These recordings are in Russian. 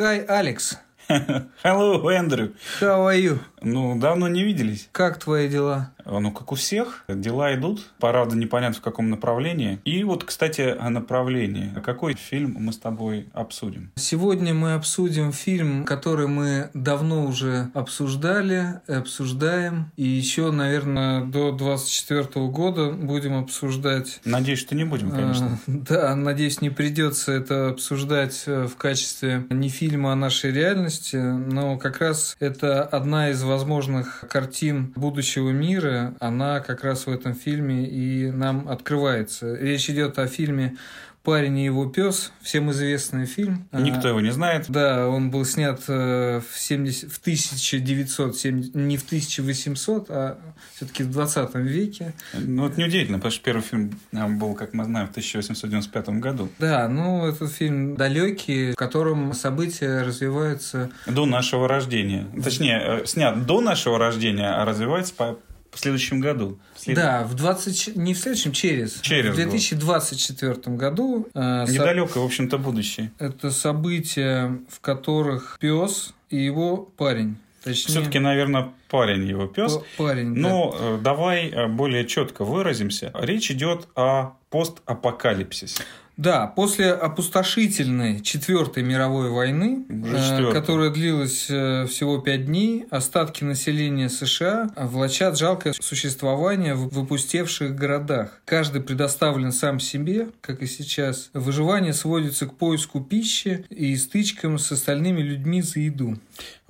Hi, Алекс. Hello, Эндрю. How are you? Ну, давно не виделись. Как твои дела? Ну, как у всех, дела идут. Правда, непонятно в каком направлении. И вот, кстати, о направлении. Какой фильм мы с тобой обсудим? Сегодня мы обсудим фильм, который мы давно уже обсуждали, обсуждаем. И еще, наверное, до 24 года будем обсуждать. Надеюсь, что не будем, конечно. А, да, надеюсь, не придется это обсуждать э, в качестве не фильма, а нашей реальности. Но как раз это одна из возможных картин будущего мира, она как раз в этом фильме и нам открывается. Речь идет о фильме «Парень и его пес», всем известный фильм. Никто его не знает. Да, он был снят э, в, 70, в 1970, не в 1800, а все-таки в 20 веке. Ну, это неудивительно, потому что первый фильм э, был, как мы знаем, в 1895 году. Да, ну, этот фильм далекий, в котором события развиваются... До нашего рождения. Точнее, э, снят до нашего рождения, а развивается по в следующем году. След... Да, в 20... не в следующем, через. Через. В 2024 год. году. Э, Недалеко, со... в общем-то, будущее. Это события, в которых пес и его парень. Точнее, Все-таки, наверное, парень его пес. Парень. Но да. Э, давай э, более четко выразимся. Речь идет о постапокалипсисе. Да, после опустошительной Четвертой мировой войны, э, которая длилась э, всего пять дней, остатки населения США влачат жалкое существование в выпустевших городах. Каждый предоставлен сам себе, как и сейчас. Выживание сводится к поиску пищи и стычкам с остальными людьми за еду.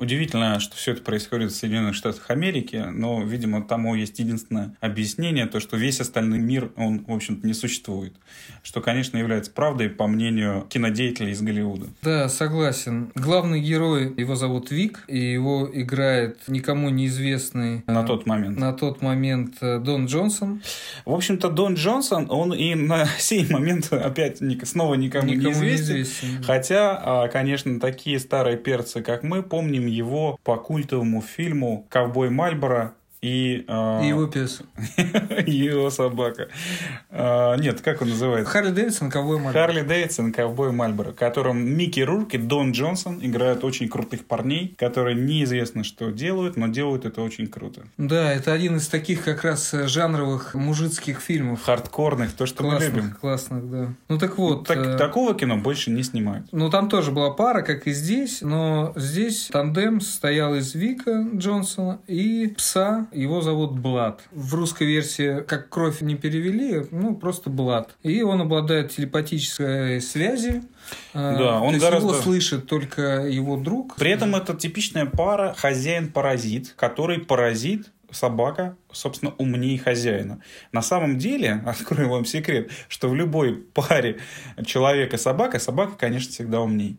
Удивительно, что все это происходит в Соединенных Штатах Америки, но, видимо, тому есть единственное объяснение, то, что весь остальной мир, он, в общем-то, не существует. Что, конечно, является правдой, по мнению кинодеятелей из Голливуда. Да, согласен. Главный герой, его зовут Вик, и его играет никому неизвестный... На тот момент. На тот момент э, Дон Джонсон. В общем-то, Дон Джонсон, он и на сей момент опять снова никому, никому неизвестен. неизвестен. Хотя, а, конечно, такие старые перцы, как мы, помним его по культовому фильму «Ковбой Мальборо» И, э, и его пес. его собака. Э, нет, как он называется? Харли Дэвидсон, ковбой Мальборо. Харли Дэвидсон, ковбой Мальборо, в котором Микки Рурк и Дон Джонсон играют очень крутых парней, которые неизвестно, что делают, но делают это очень круто. Да, это один из таких как раз жанровых мужицких фильмов. Хардкорных, то, что классных, мы любим. Классных, да. Ну так вот. Так, э... Такого кино больше не снимают. Ну там тоже была пара, как и здесь, но здесь тандем состоял из Вика Джонсона и пса его зовут Блад. В русской версии, как кровь не перевели, ну, просто Блад. И он обладает телепатической связью. А, да, он То гораздо... его слышит только его друг. При этом это типичная пара хозяин-паразит, который паразит собака, собственно, умнее хозяина. На самом деле, открою вам секрет, что в любой паре человек и собака, собака, конечно, всегда умнее.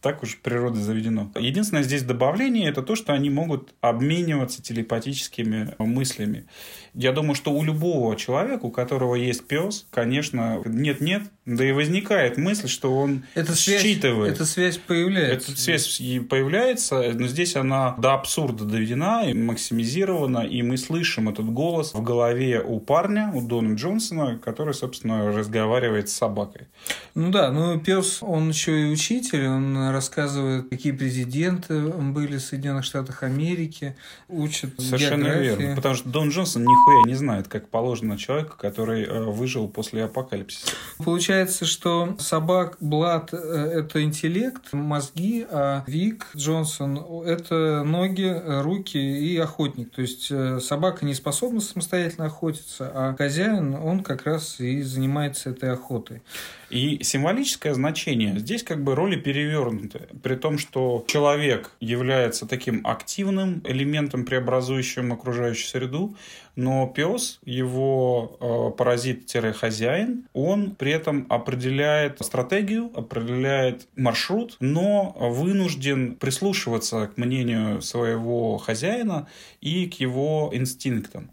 Так уж природой заведено. Единственное здесь добавление – это то, что они могут обмениваться телепатическими мыслями. Я думаю, что у любого человека, у которого есть пес, конечно, нет-нет, да и возникает мысль, что он эта считывает. Связь, эта связь появляется. Эта связь и появляется, но здесь она до абсурда доведена и максимизирована, и мы слышим этот голос в голове у парня, у Дона Джонсона, который, собственно, разговаривает с собакой. Ну да, ну пес, он еще и учитель, он рассказывает, какие президенты были в Соединенных Штатах Америки, учит Совершенно географии. верно, потому что Дон Джонсон нихуя не знает, как положено человеку, который э, выжил после апокалипсиса. Получается, что собак Блад э, – это интеллект, мозги, а Вик Джонсон – это ноги, руки и охотник. То есть э, собака не способна самостоятельно охотиться, а хозяин, он как раз и занимается этой охотой. И символическое значение здесь как бы роли перевернуты. При том, что человек является таким активным элементом, преобразующим окружающую среду, но пес, его э, паразит-хозяин, он при этом определяет стратегию, определяет маршрут, но вынужден прислушиваться к мнению своего хозяина и к его инстинктам.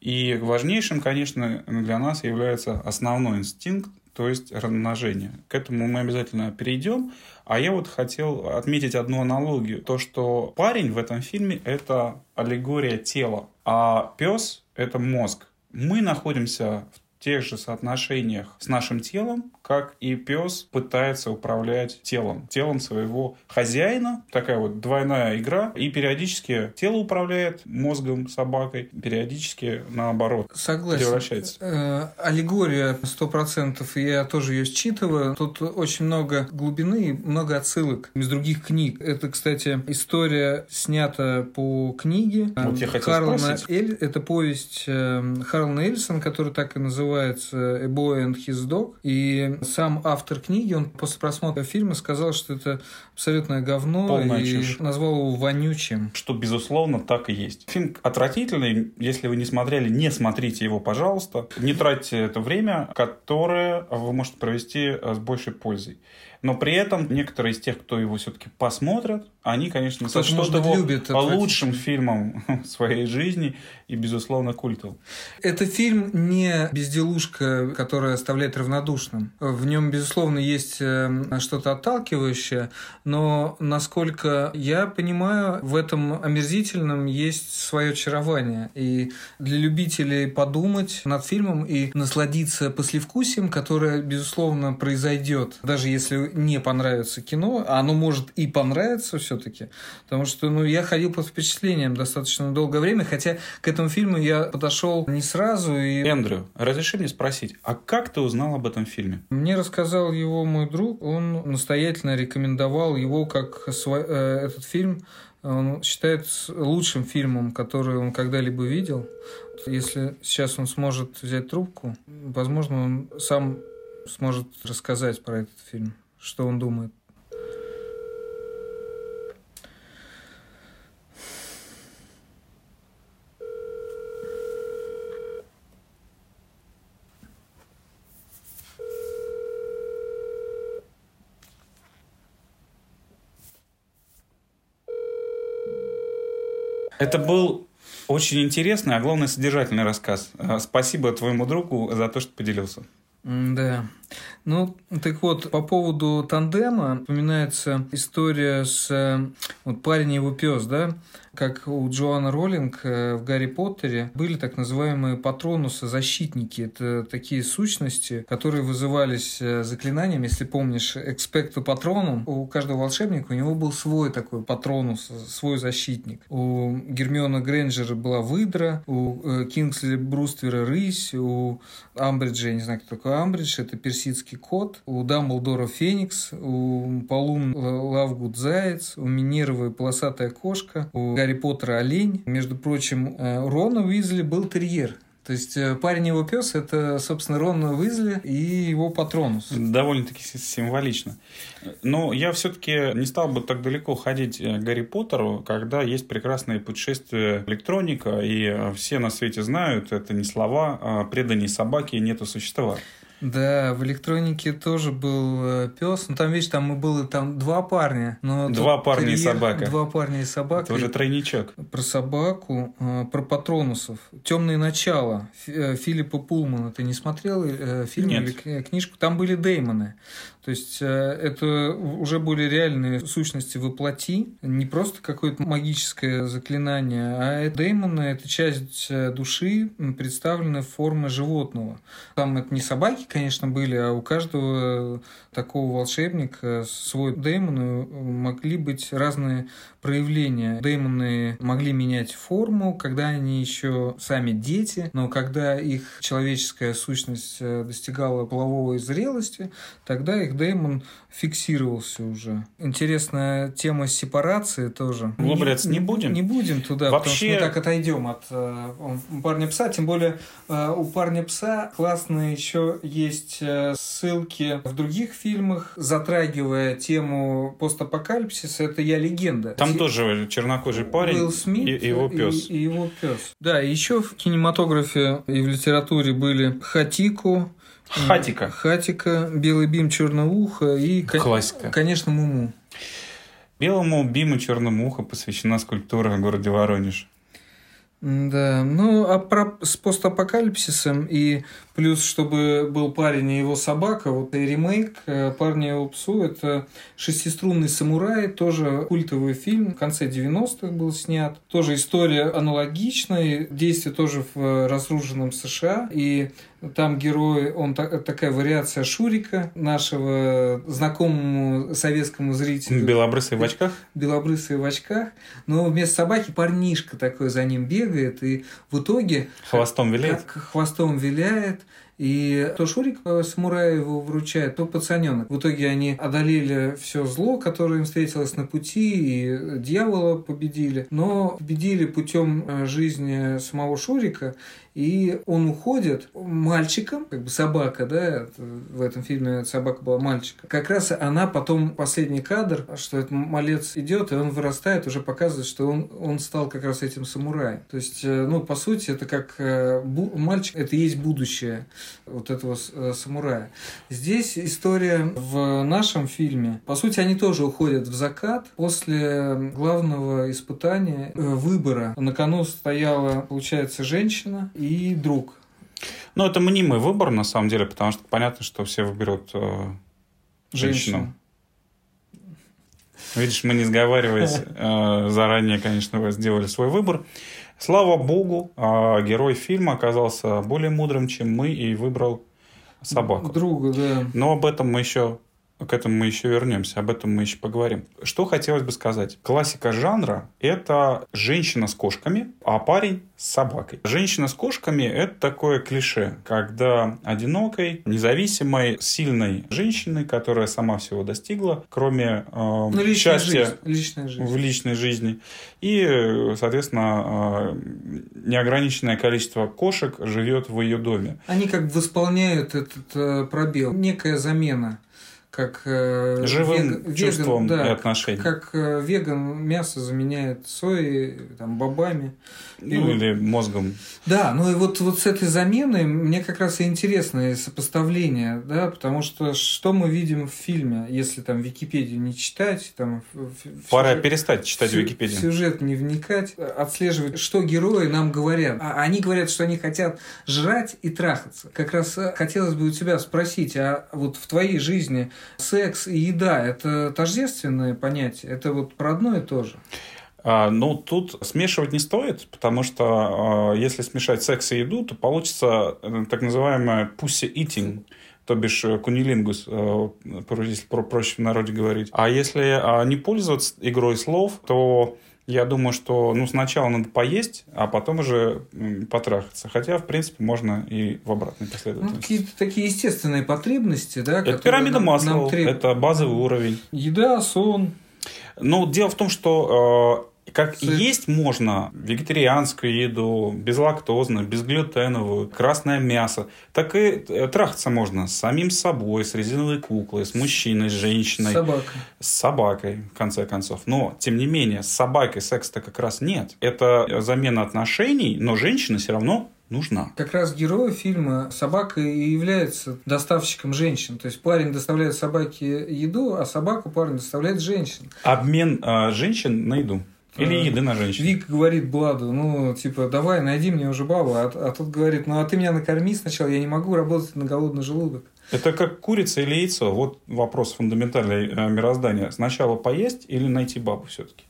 И важнейшим, конечно, для нас является основной инстинкт, то есть размножение. К этому мы обязательно перейдем. А я вот хотел отметить одну аналогию. То, что парень в этом фильме – это аллегория тела, а пес – это мозг. Мы находимся в тех же соотношениях с нашим телом, как и пес пытается управлять телом, телом своего хозяина. Такая вот двойная игра. И периодически тело управляет мозгом собакой, периодически наоборот. Согласен. Превращается. Э, аллегория сто процентов, я тоже ее считываю. Тут очень много глубины много отсылок из других книг. Это, кстати, история снята по книге вот я хотел Харлана Эль. Это повесть э, Харлана Эльсон, который так и называется «A Boy and His Dog». И сам автор книги, он после просмотра фильма сказал, что это абсолютное говно Полная и чушь. назвал его вонючим. Что, безусловно, так и есть. Фильм отвратительный. Если вы не смотрели, не смотрите его, пожалуйста. Не тратьте это время, которое вы можете провести с большей пользой. Но при этом некоторые из тех, кто его все-таки посмотрят, они, конечно, сочтут его любит лучшим фильмом своей жизни и, безусловно, культовым. Это фильм не безделушка, которая оставляет равнодушным. В нем, безусловно, есть э, что-то отталкивающее, но, насколько я понимаю, в этом омерзительном есть свое очарование. И для любителей подумать над фильмом и насладиться послевкусием, которое, безусловно, произойдет, даже если не понравится кино, а оно может и понравиться все-таки, потому что ну, я ходил под впечатлением достаточно долгое время, хотя к этому фильму я подошел не сразу. И... Эндрю, разреши мне спросить, а как ты узнал об этом фильме? Мне рассказал его мой друг, он настоятельно рекомендовал его как свой, э, этот фильм он считает лучшим фильмом, который он когда-либо видел. Если сейчас он сможет взять трубку, возможно, он сам сможет рассказать про этот фильм что он думает. Это был очень интересный, а главное содержательный рассказ. Спасибо твоему другу за то, что поделился. Да. Ну, так вот, по поводу тандема упоминается история с э, вот парень и его пес, да, как у Джоанна Роллинг э, в Гарри Поттере были так называемые патронусы, защитники. Это такие сущности, которые вызывались э, заклинанием, если помнишь, экспекту патроном. У каждого волшебника у него был свой такой патронус, свой защитник. У Гермиона Грейнджера была выдра, у Кингсли Бруствера рысь, у Амбриджа, я не знаю, кто такой Амбридж, это персидский кот, у Дамблдора Феникс, у Полун Лавгуд Заяц, у Минервы Полосатая кошка, у Гарри Поттера Олень. Между прочим, э, Рона Уизли был терьер. То есть э, парень его пес это, собственно, Рон Уизли и его патронус. Довольно-таки символично. Но я все-таки не стал бы так далеко ходить к Гарри Поттеру, когда есть прекрасное путешествие электроника, и все на свете знают, это не слова, а предание собаки нету существа. Да, в электронике тоже был э, пес. Ну там, видишь, там и было там два парня. Но два парня терьер, и собака. Два парня и собака. Тоже тройничок. Про собаку, э, про патронусов. Темные начала э, Филиппа Пулмана. Ты не смотрел фильм Нет. или книжку? Там были Деймоны. То есть это уже более реальные сущности воплоти, не просто какое-то магическое заклинание, а деймоны – это часть души, представленная в форме животного. Там это не собаки, конечно, были, а у каждого такого волшебника свой деймон э, могли быть разные проявления. Деймоны могли менять форму, когда они еще сами дети, но когда их человеческая сущность э, достигала половой зрелости, тогда их деймон фиксировался уже. Интересная тема сепарации тоже. Углубляться не, не будем? Не будем туда, Вообще... потому что мы так отойдем от э, парня пса. Тем более э, у парня пса классно еще есть э, ссылки в других фильмах, затрагивая тему постапокалипсиса. Это «Я легенда». Там Те... тоже чернокожий парень Уилл Смит и, и его пес. И, и его пес. Да, еще в кинематографе и в литературе были Хатику, Хатика. Хатика, Белый бим, Черное ухо и, Классика. конечно, Муму. Белому биму, Черному уху посвящена скульптура в городе Воронеж. Да, ну а про с постапокалипсисом и плюс, чтобы был парень и его собака, вот и ремейк э, «Парня и его псу» — это «Шестиструнный самурай», тоже культовый фильм, в конце 90-х был снят. Тоже история аналогичная, действие тоже в разрушенном США, и Там герой, он та, такая вариация Шурика, нашего знакомому советскому зрителю. Белобрысый в очках? Белобрысый в очках. Но вместо собаки парнишка такой за ним бегает. И в итоге... Хвостом виляет? Как хвостом виляет. И то Шурик э, самурай его вручает, то пацаненок. В итоге они одолели все зло, которое им встретилось на пути, и дьявола победили. Но победили путем э, жизни самого Шурика и он уходит мальчиком, как бы собака, да, в этом фильме собака была мальчиком. Как раз она потом, последний кадр, что этот малец идет, и он вырастает, уже показывает, что он, он стал как раз этим самураем. То есть, э, ну, по сути, это как э, мальчик, это и есть будущее вот этого э, самурая. Здесь история в нашем фильме, по сути, они тоже уходят в закат после главного испытания, выбора. На кону стояла, получается, женщина, и друг. Ну, это мнимый выбор, на самом деле, потому что понятно, что все выберут э, женщину. Женщину. Видишь, мы не сговариваясь, э, заранее, конечно, сделали свой выбор. Слава богу, э, герой фильма оказался более мудрым, чем мы, и выбрал собаку. Друга, да. Но об этом мы еще к этому мы еще вернемся, об этом мы еще поговорим. Что хотелось бы сказать? Классика жанра – это женщина с кошками, а парень с собакой. Женщина с кошками – это такое клише, когда одинокой, независимой, сильной женщины, которая сама всего достигла, кроме э, ну, счастья жизнь, жизнь. в личной жизни, и, соответственно, э, неограниченное количество кошек живет в ее доме. Они как бы восполняют этот э, пробел, некая замена как э, живым вег, чувством веган, да, и отношением. Как э, веган мясо заменяет соей, там, бобами. И ну, вот, или мозгом. Да, ну и вот, вот с этой заменой мне как раз и интересное сопоставление, да, потому что что мы видим в фильме, если там Википедию не читать, там... Пора сюжет, перестать читать Википедию. Сюжет не вникать, отслеживать, что герои нам говорят. А они говорят, что они хотят жрать и трахаться. Как раз э, хотелось бы у тебя спросить, а вот в твоей жизни секс и еда – это тождественные понятия? Это вот про одно и то же? А, ну, тут смешивать не стоит, потому что а, если смешать секс и еду, то получится э, так называемое pussy eating то бишь э, кунилингус, э, если проще в народе говорить. А если а, не пользоваться игрой слов, то я думаю, что ну, сначала надо поесть, а потом уже потрахаться. Хотя, в принципе, можно и в обратной ну, последовательности. Ну, какие-то такие естественные потребности, да? Это пирамида нам, масла, нам треб... это базовый уровень. Еда, сон. Ну, дело в том, что э, как Сыр. есть можно вегетарианскую еду, безлактозную, безглютеновую, красное мясо, так и э, трахаться можно с самим собой, с резиновой куклой, с мужчиной, с женщиной. С собакой. С собакой, в конце концов. Но, тем не менее, с собакой секса-то как раз нет. Это замена отношений, но женщина все равно нужна. Как раз герой фильма собака и является доставщиком женщин. То есть парень доставляет собаке еду, а собаку парень доставляет женщин. Обмен э, женщин на еду. Или еды на женщин. Вик говорит Бладу, ну, типа, давай, найди мне уже бабу. А, а тот говорит, ну, а ты меня накорми сначала, я не могу работать на голодный желудок. Это как курица или яйцо. Вот вопрос фундаментальный э, мироздания. Сначала поесть или найти бабу все-таки?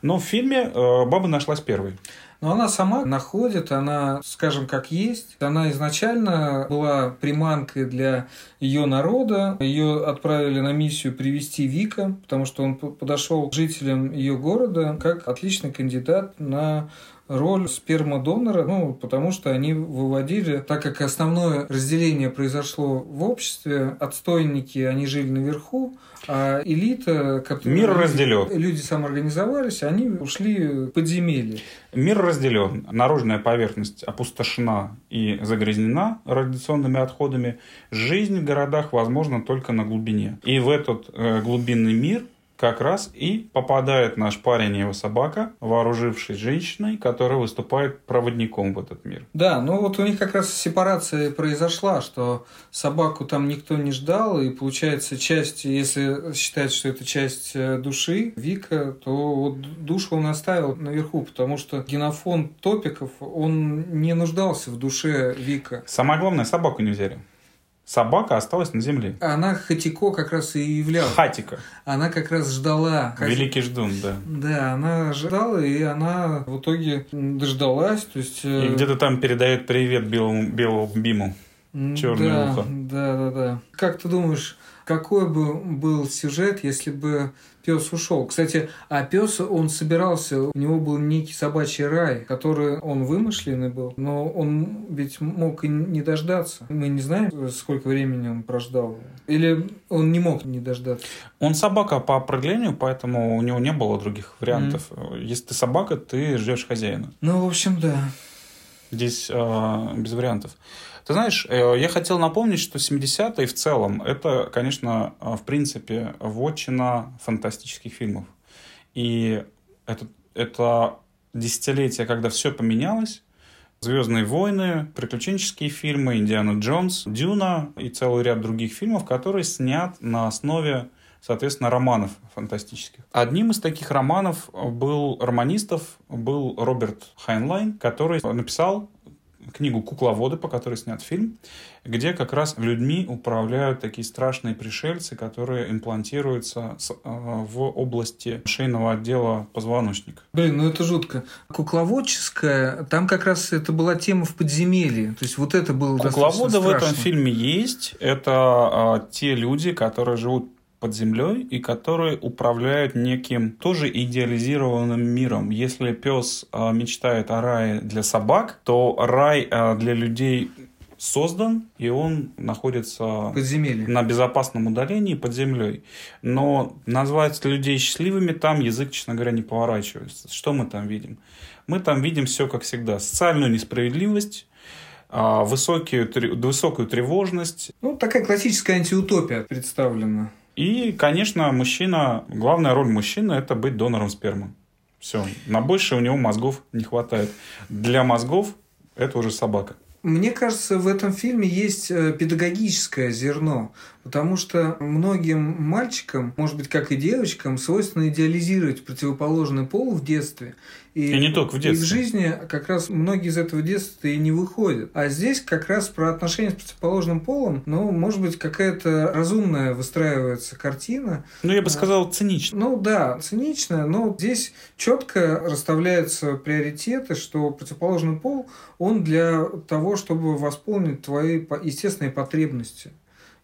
Но в фильме э, баба нашлась первой. Но она сама находит, она, скажем, как есть. Она изначально была приманкой для ее народа. Ее отправили на миссию привести Вика, потому что он подошел к жителям ее города как отличный кандидат на роль спермодонора, ну, потому что они выводили, так как основное разделение произошло в обществе, отстойники, они жили наверху, а элита, которая... Мир разделен. Люди самоорганизовались, они ушли в подземелье. Мир разделен. Наружная поверхность опустошена и загрязнена радиационными отходами. Жизнь в городах возможна только на глубине. И в этот э, глубинный мир как раз и попадает наш парень и его собака, вооружившись женщиной, которая выступает проводником в этот мир. Да, ну вот у них как раз сепарация произошла, что собаку там никто не ждал, и получается часть, если считать, что это часть э, души Вика, то вот душу он оставил наверху, потому что генофон топиков, он не нуждался в душе Вика. Самое главное, собаку не взяли. Собака осталась на земле. Она Хатико как раз и являлась. Хатика. Она как раз ждала. Великий ждун, да. Да, она ждала, и она в итоге дождалась. То есть, э, и где-то там передает привет белому, белому Биму. Черное да, ухо. Да, да, да. Как ты думаешь, какой бы был сюжет, если бы пес ушел. Кстати, а пес, он собирался, у него был некий собачий рай, который он вымышленный был, но он ведь мог и не дождаться. Мы не знаем, сколько времени он прождал. Или он не мог не дождаться? Он собака по определению, поэтому у него не было других вариантов. Mm. Если ты собака, ты ждешь хозяина. Ну, в общем, да. Здесь э, без вариантов. Ты знаешь, э, я хотел напомнить, что 70-е в целом это, конечно, э, в принципе, вотчина фантастических фильмов. И это, это десятилетие, когда все поменялось, Звездные войны, приключенческие фильмы, Индиана Джонс, Дюна и целый ряд других фильмов, которые снят на основе, соответственно, романов фантастических. Одним из таких романов был романистов, был Роберт Хайнлайн, который написал книгу «Кукловоды», по которой снят фильм, где как раз людьми управляют такие страшные пришельцы, которые имплантируются э, в области шейного отдела позвоночника. Блин, ну это жутко. Кукловодческая, там как раз это была тема в подземелье. То есть вот это было Кукловоды в этом фильме есть. Это а, те люди, которые живут под землей и которые управляют неким тоже идеализированным миром. Если пес э, мечтает о рае для собак, то рай э, для людей создан, и он находится Подземелье. на безопасном удалении под землей. Но назвать людей счастливыми там язык, честно говоря, не поворачивается. Что мы там видим? Мы там видим все как всегда. Социальную несправедливость, а, высокую, высокую тревожность. Ну, такая классическая антиутопия представлена. И, конечно, мужчина, главная роль мужчины – это быть донором спермы. Все. На больше у него мозгов не хватает. Для мозгов это уже собака. Мне кажется, в этом фильме есть э, педагогическое зерно. Потому что многим мальчикам, может быть, как и девочкам, свойственно идеализировать противоположный пол в детстве. И, и не только в детстве. И в жизни как раз многие из этого детства и не выходят. А здесь как раз про отношения с противоположным полом, ну, может быть, какая-то разумная выстраивается картина. Ну, я бы сказал, циничная. Ну, да, циничная, но здесь четко расставляются приоритеты, что противоположный пол, он для того, чтобы восполнить твои естественные потребности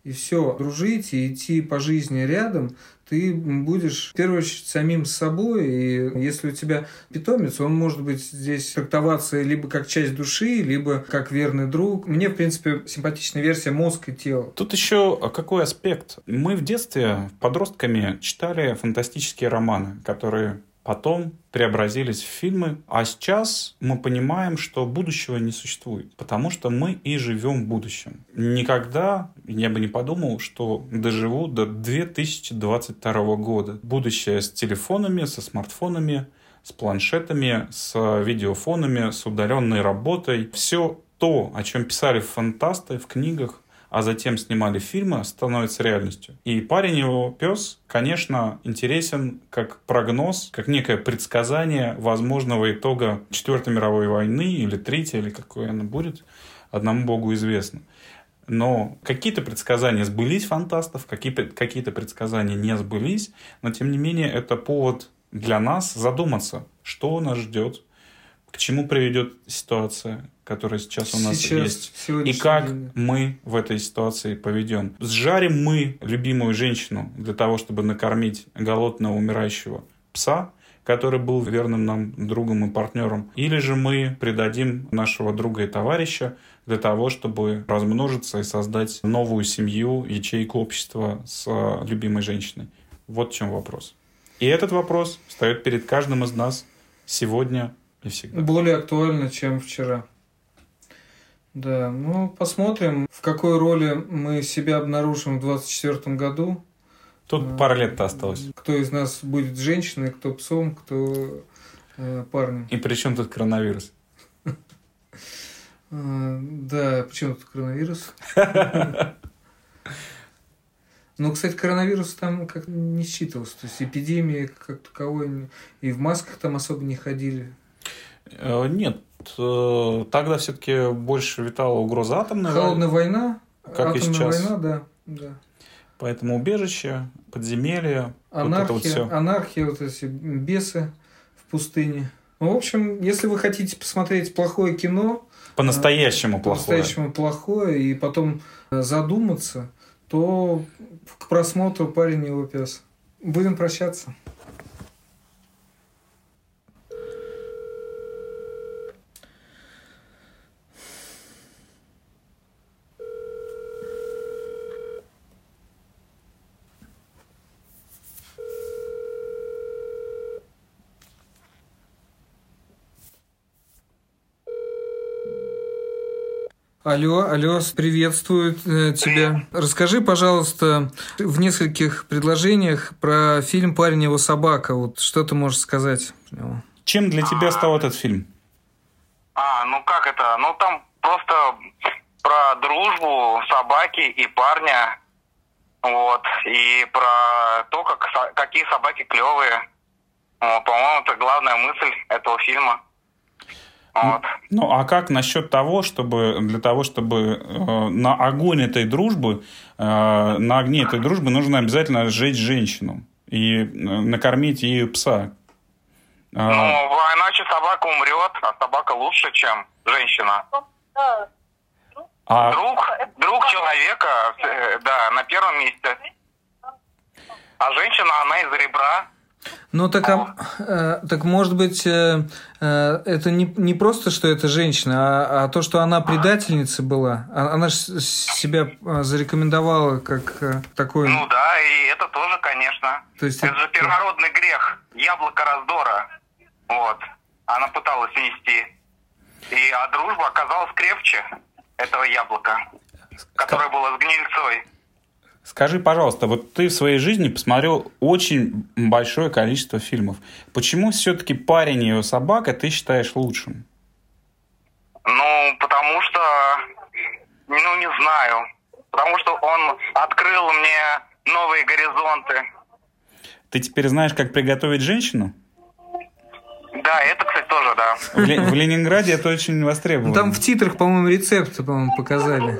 и все, дружить и идти по жизни рядом, ты будешь в первую очередь самим собой. И если у тебя питомец, он может быть здесь трактоваться либо как часть души, либо как верный друг. Мне, в принципе, симпатичная версия мозг и тело. Тут еще какой аспект? Мы в детстве подростками читали фантастические романы, которые потом преобразились в фильмы, а сейчас мы понимаем, что будущего не существует, потому что мы и живем в будущем. Никогда я бы не подумал, что доживу до 2022 года. Будущее с телефонами, со смартфонами, с планшетами, с видеофонами, с удаленной работой. Все то, о чем писали фантасты в книгах, а затем снимали фильмы, становится реальностью. И парень его пес, конечно, интересен как прогноз, как некое предсказание возможного итога Четвертой мировой войны или Третьей, или какой она будет, одному богу известно. Но какие-то предсказания сбылись фантастов, какие-то какие предсказания не сбылись, но тем не менее это повод для нас задуматься, что нас ждет, к чему приведет ситуация, которая сейчас у нас сейчас, есть, и как день. мы в этой ситуации поведем. Сжарим мы любимую женщину для того, чтобы накормить голодного умирающего пса, который был верным нам другом и партнером, или же мы предадим нашего друга и товарища для того, чтобы размножиться и создать новую семью, ячейку общества с любимой женщиной. Вот в чем вопрос. И этот вопрос стоит перед каждым из нас сегодня и всегда. Более актуально, чем вчера. Да, ну посмотрим, в какой роли мы себя обнаружим в 2024 году. Тут а, пара лет-то осталось. Кто из нас будет женщиной, кто псом, кто э, парнем. И при чем тут коронавирус? А, да, почему тут коронавирус? Ну, кстати, коронавирус там как не считывался. То есть эпидемии как таковой и в масках там особо не ходили. Э, нет, э, тогда все-таки больше витала угроза атомная. Холодная война? как Атомная и сейчас. война, да, да. Поэтому убежище, подземелье, анархия, вот это вот все. Анархия, вот эти бесы в пустыне. Ну, в общем, если вы хотите посмотреть плохое кино, по-настоящему э, плохое, по-настоящему плохое, и потом задуматься, то к просмотру парень его пес. Будем прощаться. Алло, алло, приветствую э, тебя. Расскажи, пожалуйста, в нескольких предложениях про фильм «Парень его собака». Вот что ты можешь сказать про него? Чем для тебя стал этот фильм? А, ну как это? Ну там просто про дружбу собаки и парня. Вот. И про то, как, какие собаки клевые. по-моему, это главная мысль этого фильма. Вот. Ну, а как насчет того, чтобы для того, чтобы э, на огонь этой дружбы, э, на огне этой дружбы нужно обязательно сжечь женщину и э, накормить ее пса? А, ну, а иначе собака умрет, а собака лучше, чем женщина. А... Друг, друг человека, э, да, на первом месте. А женщина, она из ребра, ну так, а, э, так может быть, э, э, это не, не просто, что это женщина, а, а то, что она предательница была. А, она же себя э, зарекомендовала как э, такой... Ну да, и это тоже, конечно. То есть это, это же первородный грех, яблоко раздора. Вот. Она пыталась нести. И, а дружба оказалась крепче этого яблока, которое было с гнильцой. Скажи, пожалуйста, вот ты в своей жизни посмотрел очень большое количество фильмов. Почему все-таки парень и его собака ты считаешь лучшим? Ну, потому что, ну, не знаю. Потому что он открыл мне новые горизонты. Ты теперь знаешь, как приготовить женщину? Да, это, кстати, тоже, да. В, в Ленинграде это очень востребовано. Там в титрах, по-моему, рецепты, по-моему, показали.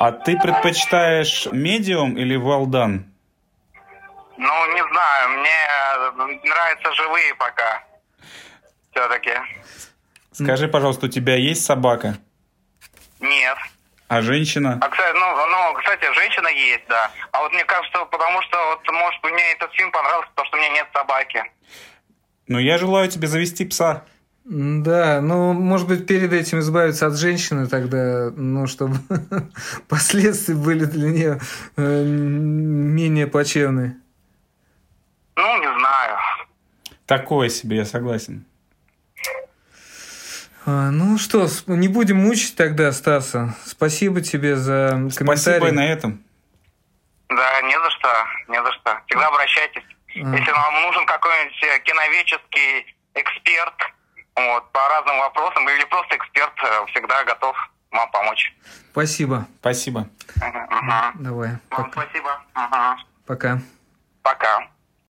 А ты предпочитаешь медиум или well done? Ну, не знаю, мне нравятся живые пока. Все-таки. Скажи, пожалуйста, у тебя есть собака? Нет. А женщина? А, кстати, ну, ну, кстати, женщина есть, да. А вот мне кажется, потому что, вот, может, мне этот фильм понравился, потому что у меня нет собаки. Ну, я желаю тебе завести пса. Да, ну, может быть, перед этим избавиться от женщины тогда, ну, чтобы последствия были для нее э, менее плачевные. Ну, не знаю. Такое себе, я согласен. А, ну что, не будем мучить тогда Стаса. Спасибо тебе за комментарий. Спасибо на этом. Да, не за что, не за что. Всегда обращайтесь. А. Если вам нужен какой-нибудь э, киноведческий эксперт, вот, по разным вопросам, или просто эксперт э, всегда готов вам помочь. Спасибо. Спасибо. Угу. Давай. Вам пока. спасибо. Угу. Пока. Пока.